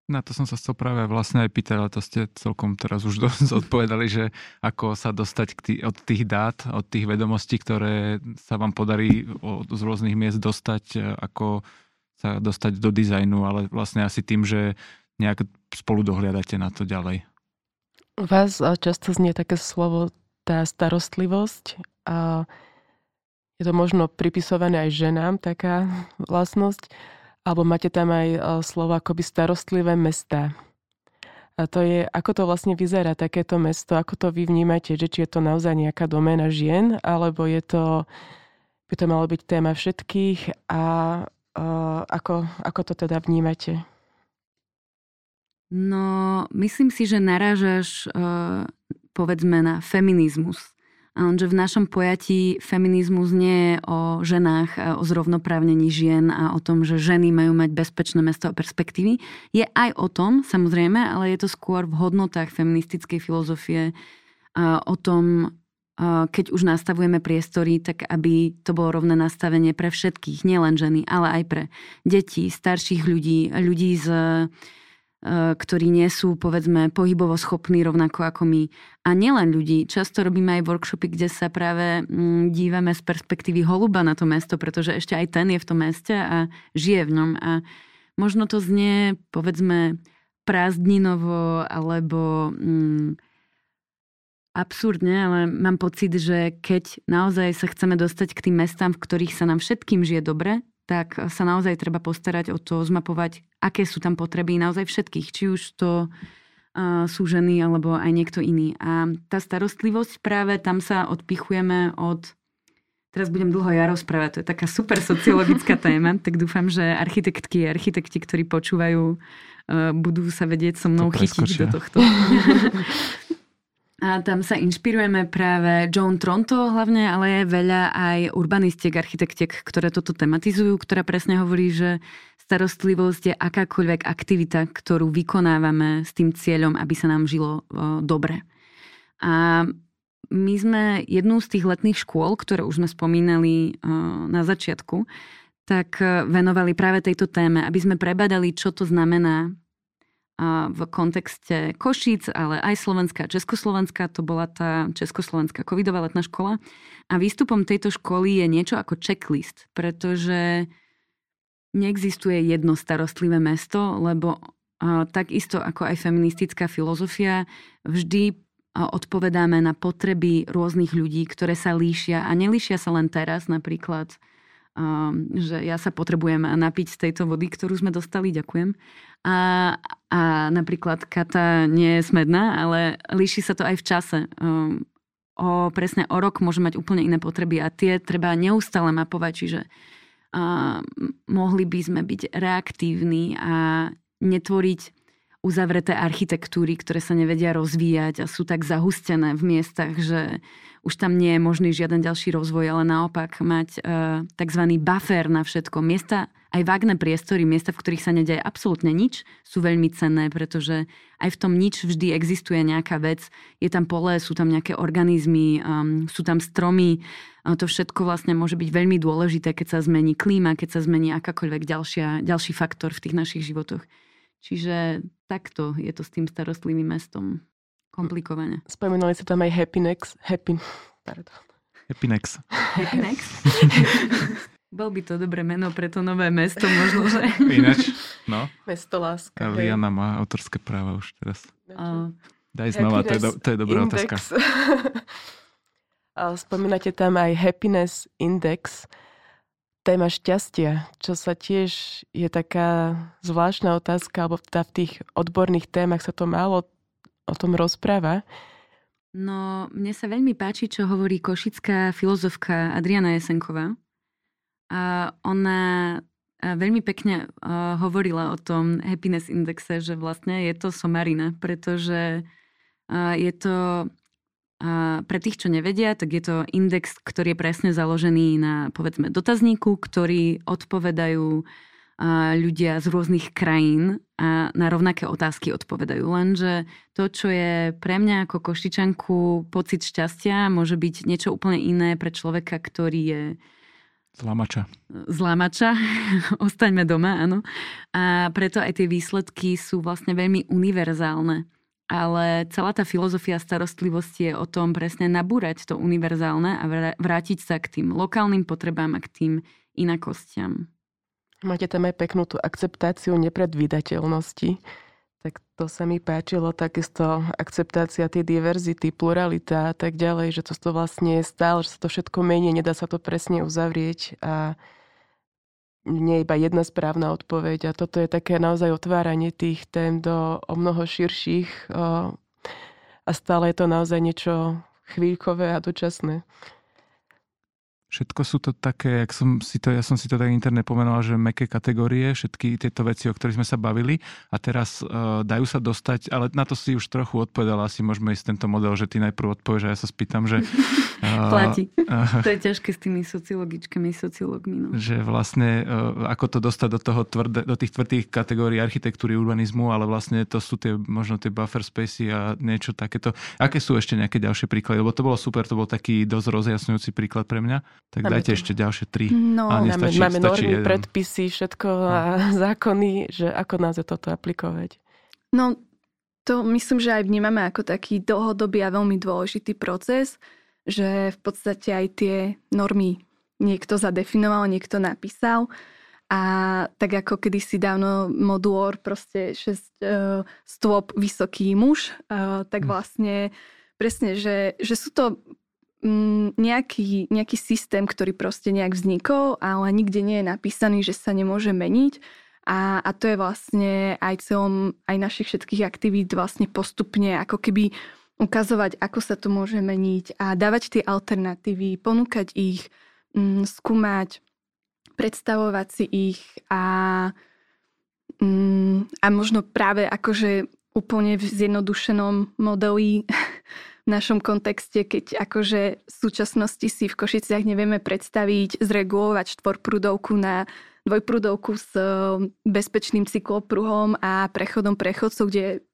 Speaker 2: Na to som sa chcel práve vlastne aj pýtať, ale to ste celkom teraz už dosť odpovedali, že ako sa dostať k tý, od tých dát, od tých vedomostí, ktoré sa vám podarí od, z rôznych miest dostať, e, ako sa dostať do dizajnu, ale vlastne asi tým, že nejak spolu dohliadate na to ďalej.
Speaker 5: Vás často znie také slovo tá starostlivosť a je to možno pripisované aj ženám, taká vlastnosť, alebo máte tam aj e, slovo akoby starostlivé mesta. A to je, ako to vlastne vyzerá takéto mesto, ako to vy vnímate, že či je to naozaj nejaká doména žien, alebo je to, by to malo byť téma všetkých? A uh, ako, ako to teda vnímate?
Speaker 4: No, myslím si, že narážaš uh, povedzme na feminizmus že v našom pojatí feminizmus nie je o ženách, o zrovnoprávnení žien a o tom, že ženy majú mať bezpečné mesto a perspektívy. Je aj o tom, samozrejme, ale je to skôr v hodnotách feministickej filozofie o tom, keď už nastavujeme priestory, tak aby to bolo rovné nastavenie pre všetkých, nielen ženy, ale aj pre deti, starších ľudí, ľudí z ktorí nie sú, povedzme, pohybovo schopní rovnako ako my. A nielen ľudí. Často robíme aj workshopy, kde sa práve mm, dívame z perspektívy holuba na to mesto, pretože ešte aj ten je v tom meste a žije v ňom. A možno to znie, povedzme, prázdninovo alebo mm, absurdne, ale mám pocit, že keď naozaj sa chceme dostať k tým mestám, v ktorých sa nám všetkým žije dobre, tak sa naozaj treba postarať o to, zmapovať, aké sú tam potreby naozaj všetkých, či už to uh, sú ženy alebo aj niekto iný. A tá starostlivosť práve tam sa odpichujeme od Teraz budem dlho ja rozprávať, to je taká super sociologická téma, tak dúfam, že architektky a architekti, ktorí počúvajú, budú sa vedieť so mnou chytiť do tohto. A tam sa inšpirujeme práve Joan Tronto hlavne, ale je veľa aj urbanistiek, architektiek, ktoré toto tematizujú, ktorá presne hovorí, že starostlivosť je akákoľvek aktivita, ktorú vykonávame s tým cieľom, aby sa nám žilo dobre. A my sme jednu z tých letných škôl, ktoré už sme spomínali na začiatku, tak e, venovali práve tejto téme, aby sme prebadali, čo to znamená v kontexte Košíc, ale aj Slovenska a Československa. To bola tá Československá covidová letná škola. A výstupom tejto školy je niečo ako checklist, pretože neexistuje jedno starostlivé mesto, lebo takisto ako aj feministická filozofia, vždy odpovedáme na potreby rôznych ľudí, ktoré sa líšia a nelíšia sa len teraz, napríklad že ja sa potrebujem napiť z tejto vody, ktorú sme dostali, ďakujem. A, a napríklad kata nie je smedná, ale líši sa to aj v čase. O, presne o rok môže mať úplne iné potreby a tie treba neustále mapovať, čiže a, mohli by sme byť reaktívni a netvoriť uzavreté architektúry, ktoré sa nevedia rozvíjať a sú tak zahustené v miestach, že už tam nie je možný žiaden ďalší rozvoj, ale naopak mať e, tzv. buffer na všetko. Miesta, aj vágne priestory, miesta, v ktorých sa nedeje absolútne nič, sú veľmi cenné, pretože aj v tom nič vždy existuje nejaká vec. Je tam pole, sú tam nejaké organizmy, um, sú tam stromy. A to všetko vlastne môže byť veľmi dôležité, keď sa zmení klíma, keď sa zmení akákoľvek ďalšia, ďalší faktor v tých našich životoch. Čiže takto je to s tým starostlivým mestom komplikovane.
Speaker 5: Spomínali sa tam aj Happynex. Happy, pardon.
Speaker 2: Happynex.
Speaker 4: Happynex? Bol by to dobré meno pre to nové mesto, možno, že?
Speaker 2: Ináč, no.
Speaker 5: Mesto láska.
Speaker 2: Liana má autorské práva už teraz. Uh, Daj znova, to je, do, to je dobrá index. otázka.
Speaker 5: Spomínate tam aj Happiness Index, téma šťastia, čo sa tiež je taká zvláštna otázka, alebo teda v tých odborných témach sa to málo o tom rozpráva.
Speaker 4: No, mne sa veľmi páči, čo hovorí košická filozofka Adriana Jesenková. A ona veľmi pekne hovorila o tom happiness indexe, že vlastne je to somarina, pretože je to pre tých, čo nevedia, tak je to index, ktorý je presne založený na, povedzme, dotazníku, ktorý odpovedajú ľudia z rôznych krajín a na rovnaké otázky odpovedajú. Lenže to, čo je pre mňa ako koštičanku pocit šťastia, môže byť niečo úplne iné pre človeka, ktorý je
Speaker 2: Zlamača.
Speaker 4: Zlamača. Ostaňme doma, áno. A preto aj tie výsledky sú vlastne veľmi univerzálne ale celá tá filozofia starostlivosti je o tom presne nabúrať to univerzálne a vrátiť sa k tým lokálnym potrebám a k tým inakostiam.
Speaker 5: Máte tam aj peknú tú akceptáciu nepredvídateľnosti. Tak to sa mi páčilo, takisto akceptácia tej diverzity, pluralita a tak ďalej, že to, to vlastne je stále, že sa to všetko mení, nedá sa to presne uzavrieť a nie iba jedna správna odpoveď a toto je také naozaj otváranie tých tém do o mnoho širších o, a stále je to naozaj niečo chvíľkové a dočasné.
Speaker 2: Všetko sú to také, jak som si to, ja som si to tak interne pomenoval, že meké kategórie, všetky tieto veci, o ktorých sme sa bavili a teraz uh, dajú sa dostať, ale na to si už trochu odpovedala, asi môžeme ísť tento model, že ty najprv odpovieš a ja sa spýtam, že
Speaker 4: Platí. to je ťažké s tými sociologičkami, sociológmi. No.
Speaker 2: Že vlastne, ako to dostať do, toho tvrdé, do tých tvrdých kategórií architektúry, urbanizmu, ale vlastne to sú tie, možno tie buffer spacey a niečo takéto. Aké sú ešte nejaké ďalšie príklady? Lebo to bolo super, to bol taký dosť rozjasňujúci príklad pre mňa. Tak máme dajte to. ešte ďalšie tri.
Speaker 5: No, máme, stačí, máme stačí normy, jeden. predpisy, všetko a no. zákony, že ako nás toto aplikovať.
Speaker 3: No, to myslím, že aj vnímame ako taký dlhodobý a veľmi dôležitý proces, že v podstate aj tie normy niekto zadefinoval, niekto napísal a tak ako kedysi dávno modulor, proste 6 uh, e, stôp vysoký muž, uh, tak hm. vlastne presne, že, že sú to um, nejaký, nejaký systém, ktorý proste nejak vznikol, ale nikde nie je napísaný, že sa nemôže meniť a, a to je vlastne aj celom, aj našich všetkých aktivít vlastne postupne ako keby ukazovať, ako sa to môže meniť a dávať tie alternatívy, ponúkať ich, mm, skúmať, predstavovať si ich a, mm, a možno práve akože úplne v zjednodušenom modeli v našom kontexte, keď akože v súčasnosti si v Košiciach nevieme predstaviť zregulovať štvorprúdovku na dvojprúdovku s eh, bezpečným cyklopruhom a prechodom prechodcov, kde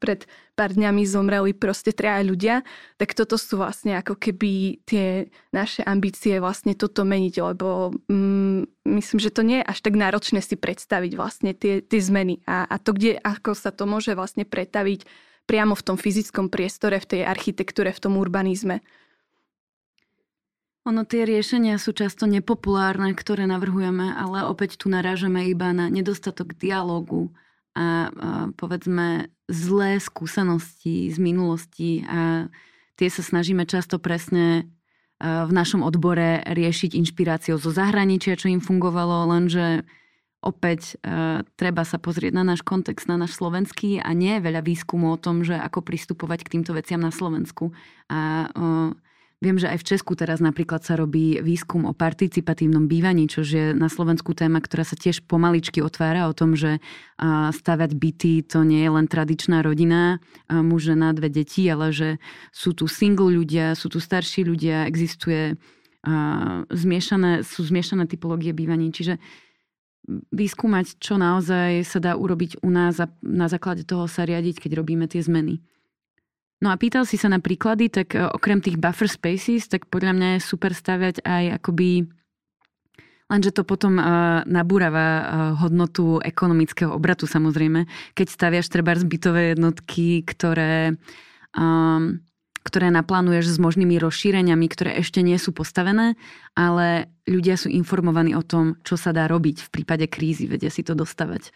Speaker 3: pred pár dňami zomreli proste traja ľudia, tak toto sú vlastne ako keby tie naše ambície vlastne toto meniť, lebo mm, myslím, že to nie je až tak náročné si predstaviť vlastne tie, tie zmeny a, a to, kde, ako sa to môže vlastne pretaviť priamo v tom fyzickom priestore, v tej architektúre, v tom urbanizme.
Speaker 4: Ono tie riešenia sú často nepopulárne, ktoré navrhujeme, ale opäť tu narážame iba na nedostatok dialogu a, a povedzme zlé skúsenosti z minulosti a tie sa snažíme často presne v našom odbore riešiť inšpiráciou zo zahraničia, čo im fungovalo, lenže opäť e, treba sa pozrieť na náš kontext, na náš slovenský a nie je veľa výskumu o tom, že ako pristupovať k týmto veciam na Slovensku. A e, Viem, že aj v Česku teraz napríklad sa robí výskum o participatívnom bývaní, čo je na Slovensku téma, ktorá sa tiež pomaličky otvára o tom, že stavať byty to nie je len tradičná rodina, muž, žena, dve deti, ale že sú tu single ľudia, sú tu starší ľudia, existuje zmiešané, sú zmiešané typológie bývaní. Čiže vyskúmať, čo naozaj sa dá urobiť u nás a na základe toho sa riadiť, keď robíme tie zmeny. No a pýtal si sa na príklady, tak e, okrem tých buffer spaces, tak podľa mňa je super staviať aj akoby Lenže to potom uh, nabúrava uh, hodnotu ekonomického obratu samozrejme. Keď staviaš treba zbytové jednotky, ktoré, um, ktoré naplánuješ s možnými rozšíreniami, ktoré ešte nie sú postavené, ale ľudia sú informovaní o tom, čo sa dá robiť v prípade krízy, vedia si to dostavať.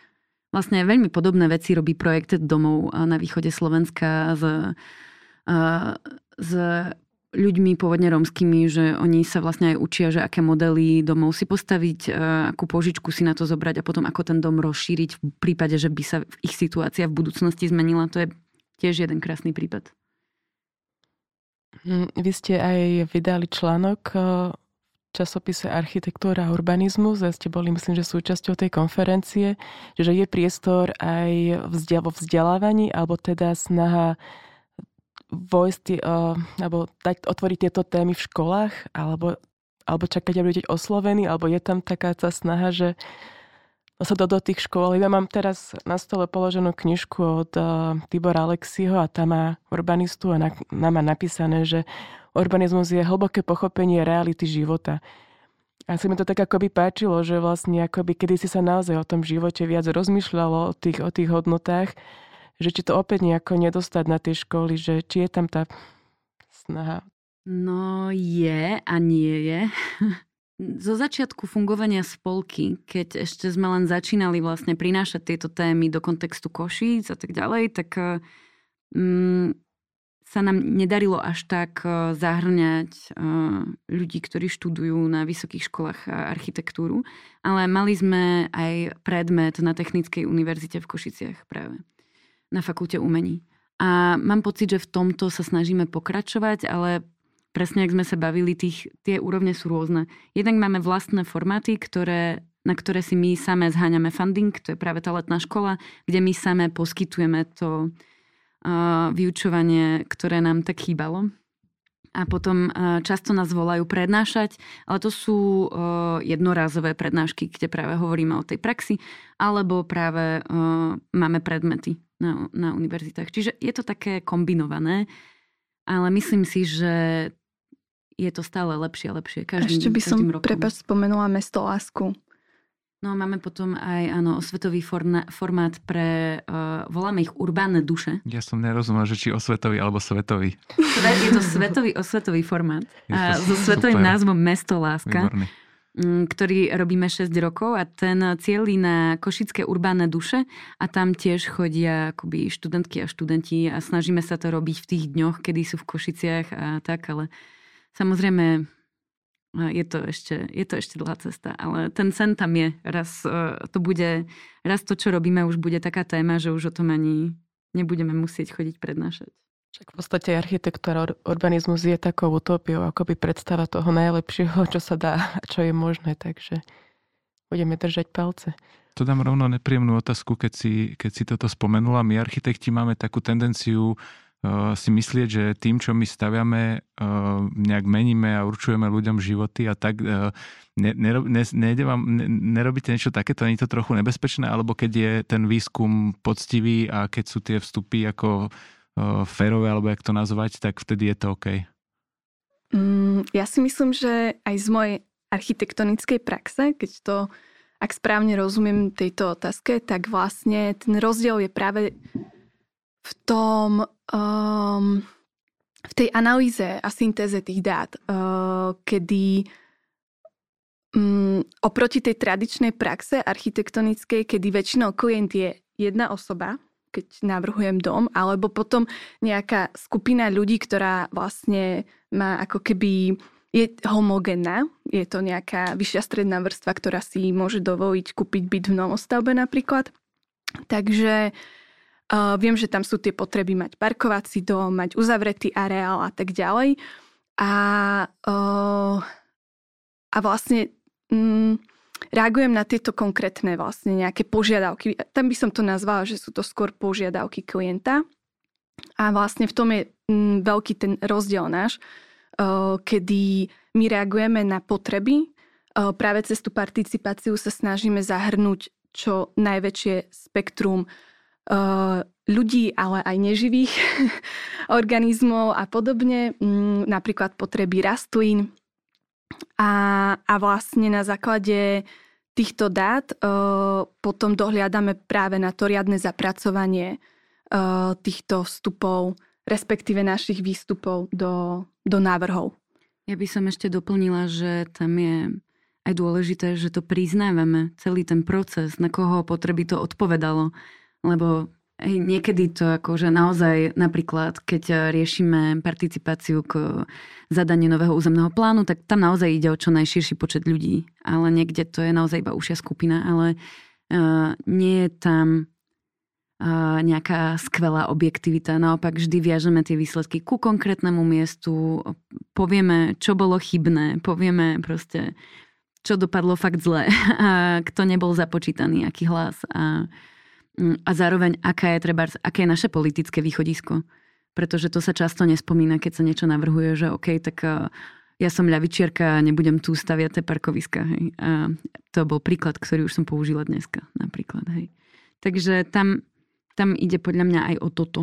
Speaker 4: Vlastne veľmi podobné veci robí projekt domov na východe Slovenska s, s ľuďmi pôvodne romskými, že oni sa vlastne aj učia, že aké modely domov si postaviť, akú požičku si na to zobrať a potom ako ten dom rozšíriť v prípade, že by sa ich situácia v budúcnosti zmenila. To je tiež jeden krásny prípad.
Speaker 5: Hm, vy ste aj vydali článok časopise Architektúra a urbanizmus a ste boli, myslím, že súčasťou tej konferencie, že je priestor aj vo vzdelávaní, alebo teda snaha vojsť, uh, alebo dať, otvoriť tieto témy v školách, alebo, alebo čakať, aby byť oslovení, alebo je tam taká tá snaha, že sa do, tých škôl. Ja mám teraz na stole položenú knižku od uh, Tibora Alexiho a tam má urbanistu a na, má napísané, že urbanizmus je hlboké pochopenie reality života. A sa mi to tak akoby páčilo, že vlastne akoby kedy si sa naozaj o tom živote viac rozmýšľalo, o tých, o tých hodnotách, že či to opäť nejako nedostať na tie školy, že či je tam tá snaha.
Speaker 4: No je a nie je. Zo začiatku fungovania spolky, keď ešte sme len začínali vlastne prinášať tieto témy do kontextu Košíc a tak ďalej, tak mm, sa nám nedarilo až tak e, zahrňať e, ľudí, ktorí študujú na vysokých školách architektúru, ale mali sme aj predmet na Technickej univerzite v Košiciach práve, na fakulte umení. A mám pocit, že v tomto sa snažíme pokračovať, ale presne ak sme sa bavili, tých, tie úrovne sú rôzne. Jednak máme vlastné formáty, ktoré, na ktoré si my samé zháňame funding, to je práve tá letná škola, kde my samé poskytujeme to, vyučovanie, ktoré nám tak chýbalo. a potom často nás volajú prednášať, ale to sú jednorázové prednášky, kde práve hovoríme o tej praxi, alebo práve máme predmety na, na univerzitách. Čiže je to také kombinované, ale myslím si, že je to stále lepšie a lepšie. Každým,
Speaker 3: Ešte by som, prepač, spomenula Mesto lásku.
Speaker 4: No máme potom aj áno, osvetový forna, formát pre, uh, voláme ich urbánne duše.
Speaker 2: Ja som nerozumel, že či osvetový alebo svetový.
Speaker 4: Je to svetový osvetový formát. A so svetovým super. názvom Mesto láska. Výborný ktorý robíme 6 rokov a ten cieľí na košické urbánne duše a tam tiež chodia akoby študentky a študenti a snažíme sa to robiť v tých dňoch, kedy sú v Košiciach a tak, ale samozrejme je to ešte, je to ešte dlhá cesta, ale ten sen tam je. Raz e, to bude, raz to, čo robíme, už bude taká téma, že už o tom ani nebudeme musieť chodiť prednášať.
Speaker 5: Však v podstate architektúra, urbanizmus je takou utopiou, akoby predstava toho najlepšieho, čo sa dá a čo je možné, takže budeme držať palce.
Speaker 2: To dám rovno nepríjemnú otázku, keď si, keď si toto spomenula. My architekti máme takú tendenciu Eh, si myslieť, že tým, čo my staviame, nejak meníme a určujeme ľuďom životy a tak, ne, ne, ne, vám, ne, nerobíte niečo takéto, nie je to trochu nebezpečné, alebo keď je ten výskum poctivý a keď sú tie vstupy ako férové, alebo jak to nazvať, tak vtedy je to OK?
Speaker 3: Mm, ja si myslím, že aj z mojej architektonickej praxe, keď to, ak správne rozumiem tejto otázke, tak vlastne ten rozdiel je práve v tom, um, v tej analýze a syntéze tých dát, uh, kedy um, oproti tej tradičnej praxe architektonickej, kedy väčšinou klient je jedna osoba, keď navrhujem dom, alebo potom nejaká skupina ľudí, ktorá vlastne má ako keby je homogénna, je to nejaká vyššia stredná vrstva, ktorá si môže dovoliť kúpiť byt v novostavbe napríklad. Takže uh, Viem, že tam sú tie potreby mať parkovací dom, mať uzavretý areál a tak ďalej. A, uh, a vlastne um, reagujem na tieto konkrétne vlastne nejaké požiadavky. Tam by som to nazvala, že sú to skôr požiadavky klienta. A vlastne v tom je um, veľký ten rozdiel náš, uh, kedy my reagujeme na potreby. Uh, práve cez tú participáciu sa snažíme zahrnúť čo najväčšie spektrum ľudí, ale aj neživých organizmov a podobne, mm, napríklad potreby rastlín. A, a vlastne na základe týchto dát potom dohliadame práve na to riadne zapracovanie týchto vstupov, respektíve našich výstupov do, do návrhov.
Speaker 4: Ja by som ešte doplnila, že tam je aj dôležité, že to priznávame, celý ten proces, na koho potreby to odpovedalo lebo hej, niekedy to akože naozaj napríklad, keď riešime participáciu k zadaniu nového územného plánu, tak tam naozaj ide o čo najširší počet ľudí. Ale niekde to je naozaj iba užšia skupina, ale uh, nie je tam uh, nejaká skvelá objektivita. Naopak vždy viažeme tie výsledky ku konkrétnemu miestu, povieme, čo bolo chybné, povieme proste, čo dopadlo fakt zle a kto nebol započítaný, aký hlas a Mm, a zároveň, aká je, treba, aké je naše politické východisko. Pretože to sa často nespomína, keď sa niečo navrhuje, že OK, tak eh, ja som ľavičierka a nebudem tu staviať tie parkoviska. Hej. A to bol príklad, ktorý už som použila dneska napríklad. Hej. Takže tam, tam ide podľa mňa aj o toto.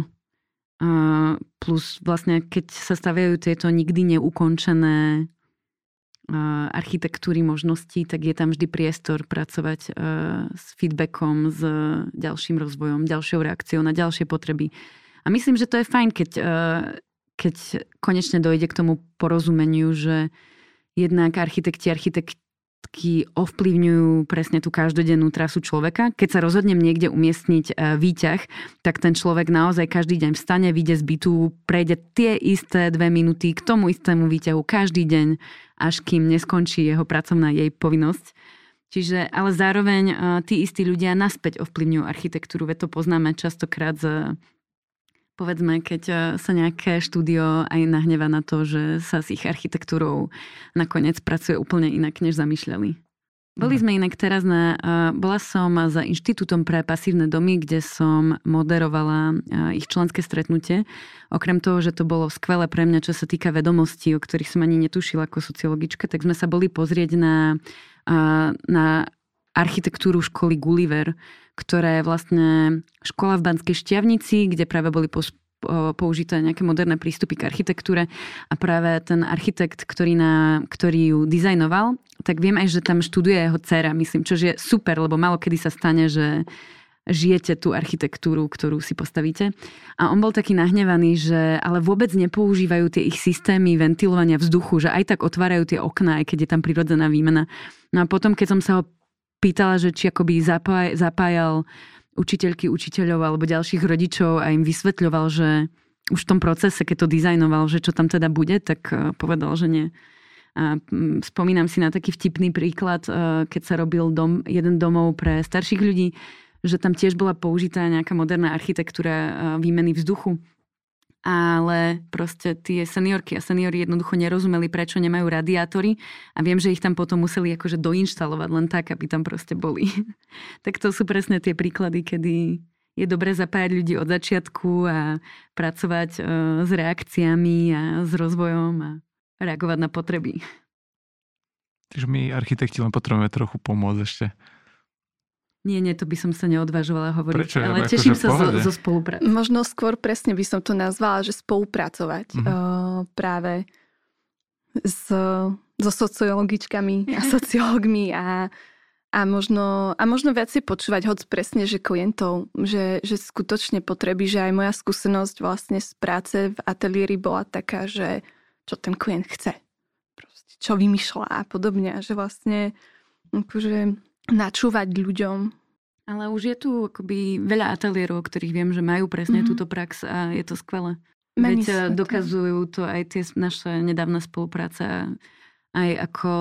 Speaker 4: A plus vlastne, keď sa staviajú tieto nikdy neukončené architektúry možností, tak je tam vždy priestor pracovať s feedbackom, s ďalším rozvojom, ďalšou reakciou na ďalšie potreby. A myslím, že to je fajn, keď, keď konečne dojde k tomu porozumeniu, že jednak architekti, architekt, všetky ovplyvňujú presne tú každodennú trasu človeka. Keď sa rozhodnem niekde umiestniť e, výťah, tak ten človek naozaj každý deň vstane, vyjde z bytu, prejde tie isté dve minúty k tomu istému výťahu každý deň, až kým neskončí jeho pracovná jej povinnosť. Čiže, ale zároveň e, tí istí ľudia naspäť ovplyvňujú architektúru, veď to poznáme častokrát z povedzme, keď e, sa nejaké štúdio aj nahneva na to, že sa s ich architektúrou nakoniec pracuje úplne inak, než zamýšľali. Boli sme inak teraz na... Uh, bola som za Inštitútom pre pasívne domy, kde som moderovala uh, ich členské stretnutie. Okrem toho, že to bolo skvelé pre mňa, čo sa týka vedomostí, o ktorých som ani netušila ako sociologička, tak sme sa boli pozrieť na, na architektúru školy Gulliver, ktorá je vlastne škola v Banskej Šťavnici, kde práve boli použité nejaké moderné prístupy k architektúre a práve ten architekt, ktorý, na, ktorý ju dizajnoval, tak viem aj, že tam študuje jeho dcera, myslím, čo je super, lebo malo kedy sa stane, že žijete tú architektúru, ktorú si postavíte. A on bol taký nahnevaný, že ale vôbec nepoužívajú tie ich systémy ventilovania vzduchu, že aj tak otvárajú tie okná, aj keď je tam prirodzená výmena. No a potom, keď som sa ho pýtala, že či akoby zapájal, zapájal učiteľky, učiteľov alebo ďalších rodičov a im vysvetľoval, že už v tom procese, keď to dizajnoval, že čo tam teda bude, tak e, povedal, že nie. A spomínam si na taký vtipný príklad, e, keď sa robil dom, jeden domov pre starších ľudí, že tam tiež bola použitá nejaká moderná architektúra e, výmeny vzduchu ale proste tie seniorky a seniori jednoducho nerozumeli, prečo nemajú radiátory a viem, že ich tam potom museli akože doinštalovať len tak, aby tam proste boli. tak to sú presne tie príklady, kedy je dobre zapájať ľudí od začiatku a pracovať e, s reakciami a s rozvojom a reagovať na potreby.
Speaker 2: Takže my architekti len potrebujeme trochu pomôcť ešte.
Speaker 4: Nie, nie, to by som sa neodvážovala hovoriť,
Speaker 2: Prečo?
Speaker 4: ale
Speaker 2: Ako
Speaker 4: teším sa
Speaker 2: v
Speaker 4: zo,
Speaker 2: pohode.
Speaker 4: zo spolupráce.
Speaker 3: Možno skôr presne by som to nazvala, že spolupracovať
Speaker 2: Mhm.
Speaker 3: uh, práve s, so sociologičkami a sociológmi a, a, možno, a možno viac si počúvať hoď presne, že klientov, že, že skutočne potreby, že aj moja skúsenosť vlastne z práce v ateliéri bola taká, že čo ten klient chce. Proste, čo vymýšľa a podobne. A že vlastne akože načúvať ľuďom.
Speaker 4: Ale už je tu akoby veľa ateliérov, o ktorých viem, že majú presne
Speaker 3: Mhm.
Speaker 4: túto prax a je to skvelé.
Speaker 3: Mení
Speaker 4: Veď
Speaker 3: to.
Speaker 4: dokazujú to aj tie naše nedávna spolupráca, aj ako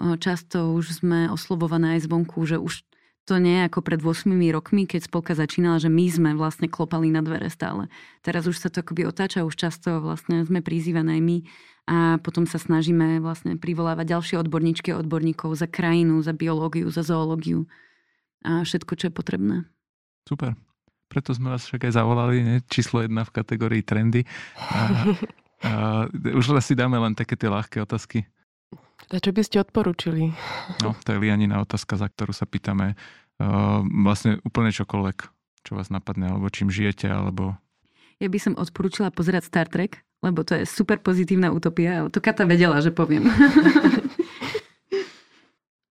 Speaker 4: o, často už sme oslovované aj zvonku, že už to nie je ako pred 8 rokmi, keď spolka začínala, že my sme vlastne klopali na dvere stále. Teraz už sa to akoby otáča, už často vlastne sme prizývané aj my a potom sa snažíme vlastne privolávať ďalšie odborníčky a odborníkov za krajinu, za biológiu, za zoológiu a všetko, čo je potrebné.
Speaker 2: Super. Preto sme vás však aj zavolali, ne? číslo jedna v kategórii trendy. A, a, už si dáme len také tie ľahké otázky.
Speaker 5: A čo by ste odporúčili?
Speaker 2: No, to je Lianina otázka, za ktorú sa pýtame uh, vlastne úplne čokoľvek, čo vás napadne, alebo čím žijete, alebo...
Speaker 4: Ja by som odporúčila pozerať Star Trek, lebo to je super pozitívna utopia. To Kata vedela, že poviem.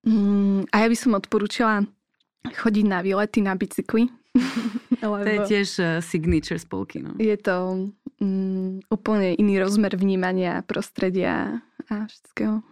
Speaker 3: Mm, a ja by som odporúčala chodiť na výlety na bicykli.
Speaker 4: to je tiež uh, signature spolky. No.
Speaker 3: je to mm, úplne iný rozmer vnímania prostredia a všetkého.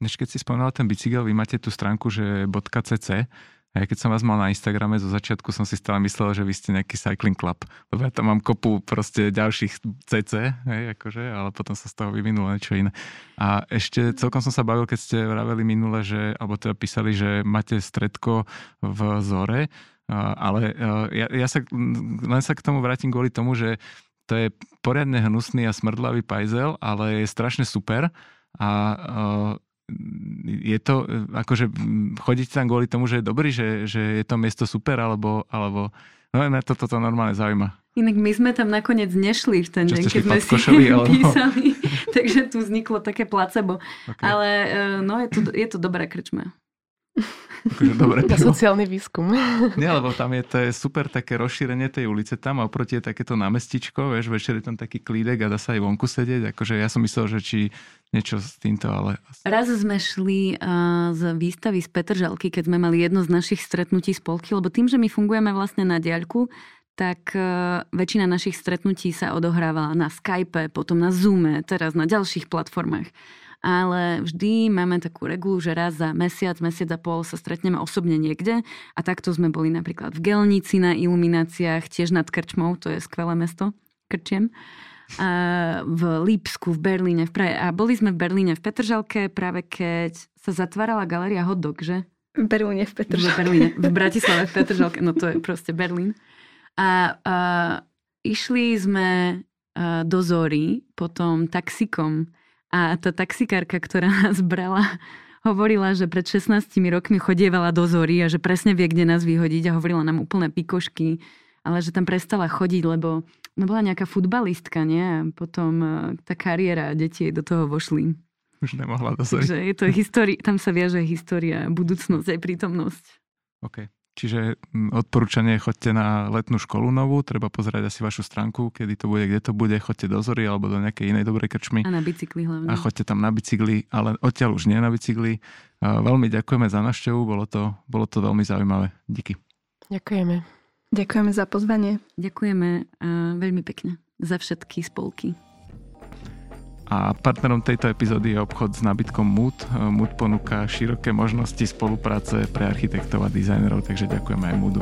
Speaker 2: Než keď si spomínala ten bicykel, vy máte tú stránku, že .cc a ja keď som vás mal na Instagrame zo začiatku, som si stále myslel, že vy ste nejaký cycling club, lebo ja tam mám kopu proste ďalších CC, hej, akože, ale potom sa z toho vyvinulo niečo iné. A ešte celkom som sa bavil, keď ste vraveli minule, že, alebo teda písali, že máte stredko v Zore, ale a, ja, ja sa len sa k tomu vrátim kvôli tomu, že to je poriadne hnusný a smrdlavý pajzel, ale je strašne super. A a je to, e, akože chodíte tam kvôli tomu, že je dobrý, že, že je to miesto super, alebo, alebo no na to toto normálne zaujíma.
Speaker 4: Inak my sme tam nakoniec nešli v ten
Speaker 2: Čo
Speaker 4: deň, keď sme si
Speaker 2: košeli, alebo-
Speaker 4: písali. Takže tu vzniklo také placebo.
Speaker 2: Okay.
Speaker 4: Ale uh, no, je to, je to dobré krčme.
Speaker 2: Akože dobre
Speaker 5: Na
Speaker 2: pivo.
Speaker 5: sociálny výskum.
Speaker 2: Nie, lebo tam je, to je super také rozšírenie tej ulice tam a oproti je takéto námestičko, vieš, večer je tam taký klídek a dá sa aj vonku sedieť. Akože ja som myslel, že či niečo s týmto, ale
Speaker 4: Raz sme šli uh, z výstavy z Petržalky, keď sme mali jedno z našich stretnutí spolky, lebo tým, že my fungujeme vlastne na diaľku, tak uh, väčšina našich stretnutí sa odohrávala na Skype, potom na Zoome, teraz na ďalších platformách. Ale vždy máme takú regulu, že raz za mesiac, mesiac a pol sa stretneme osobne niekde. A takto sme boli napríklad v Gelnici na ilumináciách, tiež nad Krčmou, to je skvelé mesto, Krčiem a v Lípsku, v Berlíne, v Prahe. A boli sme v Berlíne v Petržalke práve keď sa zatvárala galéria Hot Dog, že?
Speaker 3: V Berlíne v
Speaker 4: V
Speaker 3: Petržalke.
Speaker 4: Berlíne. V Bratislave v Petržalke. No to je proste Berlín. A, a išli sme do Zory potom taxikom a tá taxikárka, ktorá nás brala, hovorila, že pred 16 rokmi chodievala do Zory a že presne vie, kde nás vyhodiť a hovorila nám úplné pikošky, ale že tam prestala chodiť, lebo no bola nejaká futbalistka, nie? A potom e, tá kariéra detí do toho vošli.
Speaker 2: Už nemohla do Zory.
Speaker 4: Takže je to história, tam sa viaže história, budúcnosť aj prítomnosť.
Speaker 2: OK. Čiže mm, odporúčanie, choďte na letnú školu novú, treba pozerať asi vašu stránku, kedy to bude, kde to bude, choďte do Zory alebo do nejakej inej dobrej krčmy.
Speaker 4: A na bicykli hlavne.
Speaker 2: A choďte tam na bicykli, ale odtiaľ už nie na bicykli. Veľmi ďakujeme za návštevu, bolo to, bolo to veľmi zaujímavé. Díky.
Speaker 5: Ďakujeme.
Speaker 3: Ďakujeme za pozvanie.
Speaker 4: Ďakujeme uh, veľmi pekne za všetky spolky.
Speaker 2: A partnerom tejto epizódy je obchod s nábytkom Mood. Mood ponúka široké možnosti spolupráce pre architektov a dizajnerov, takže ďakujeme aj Moodu.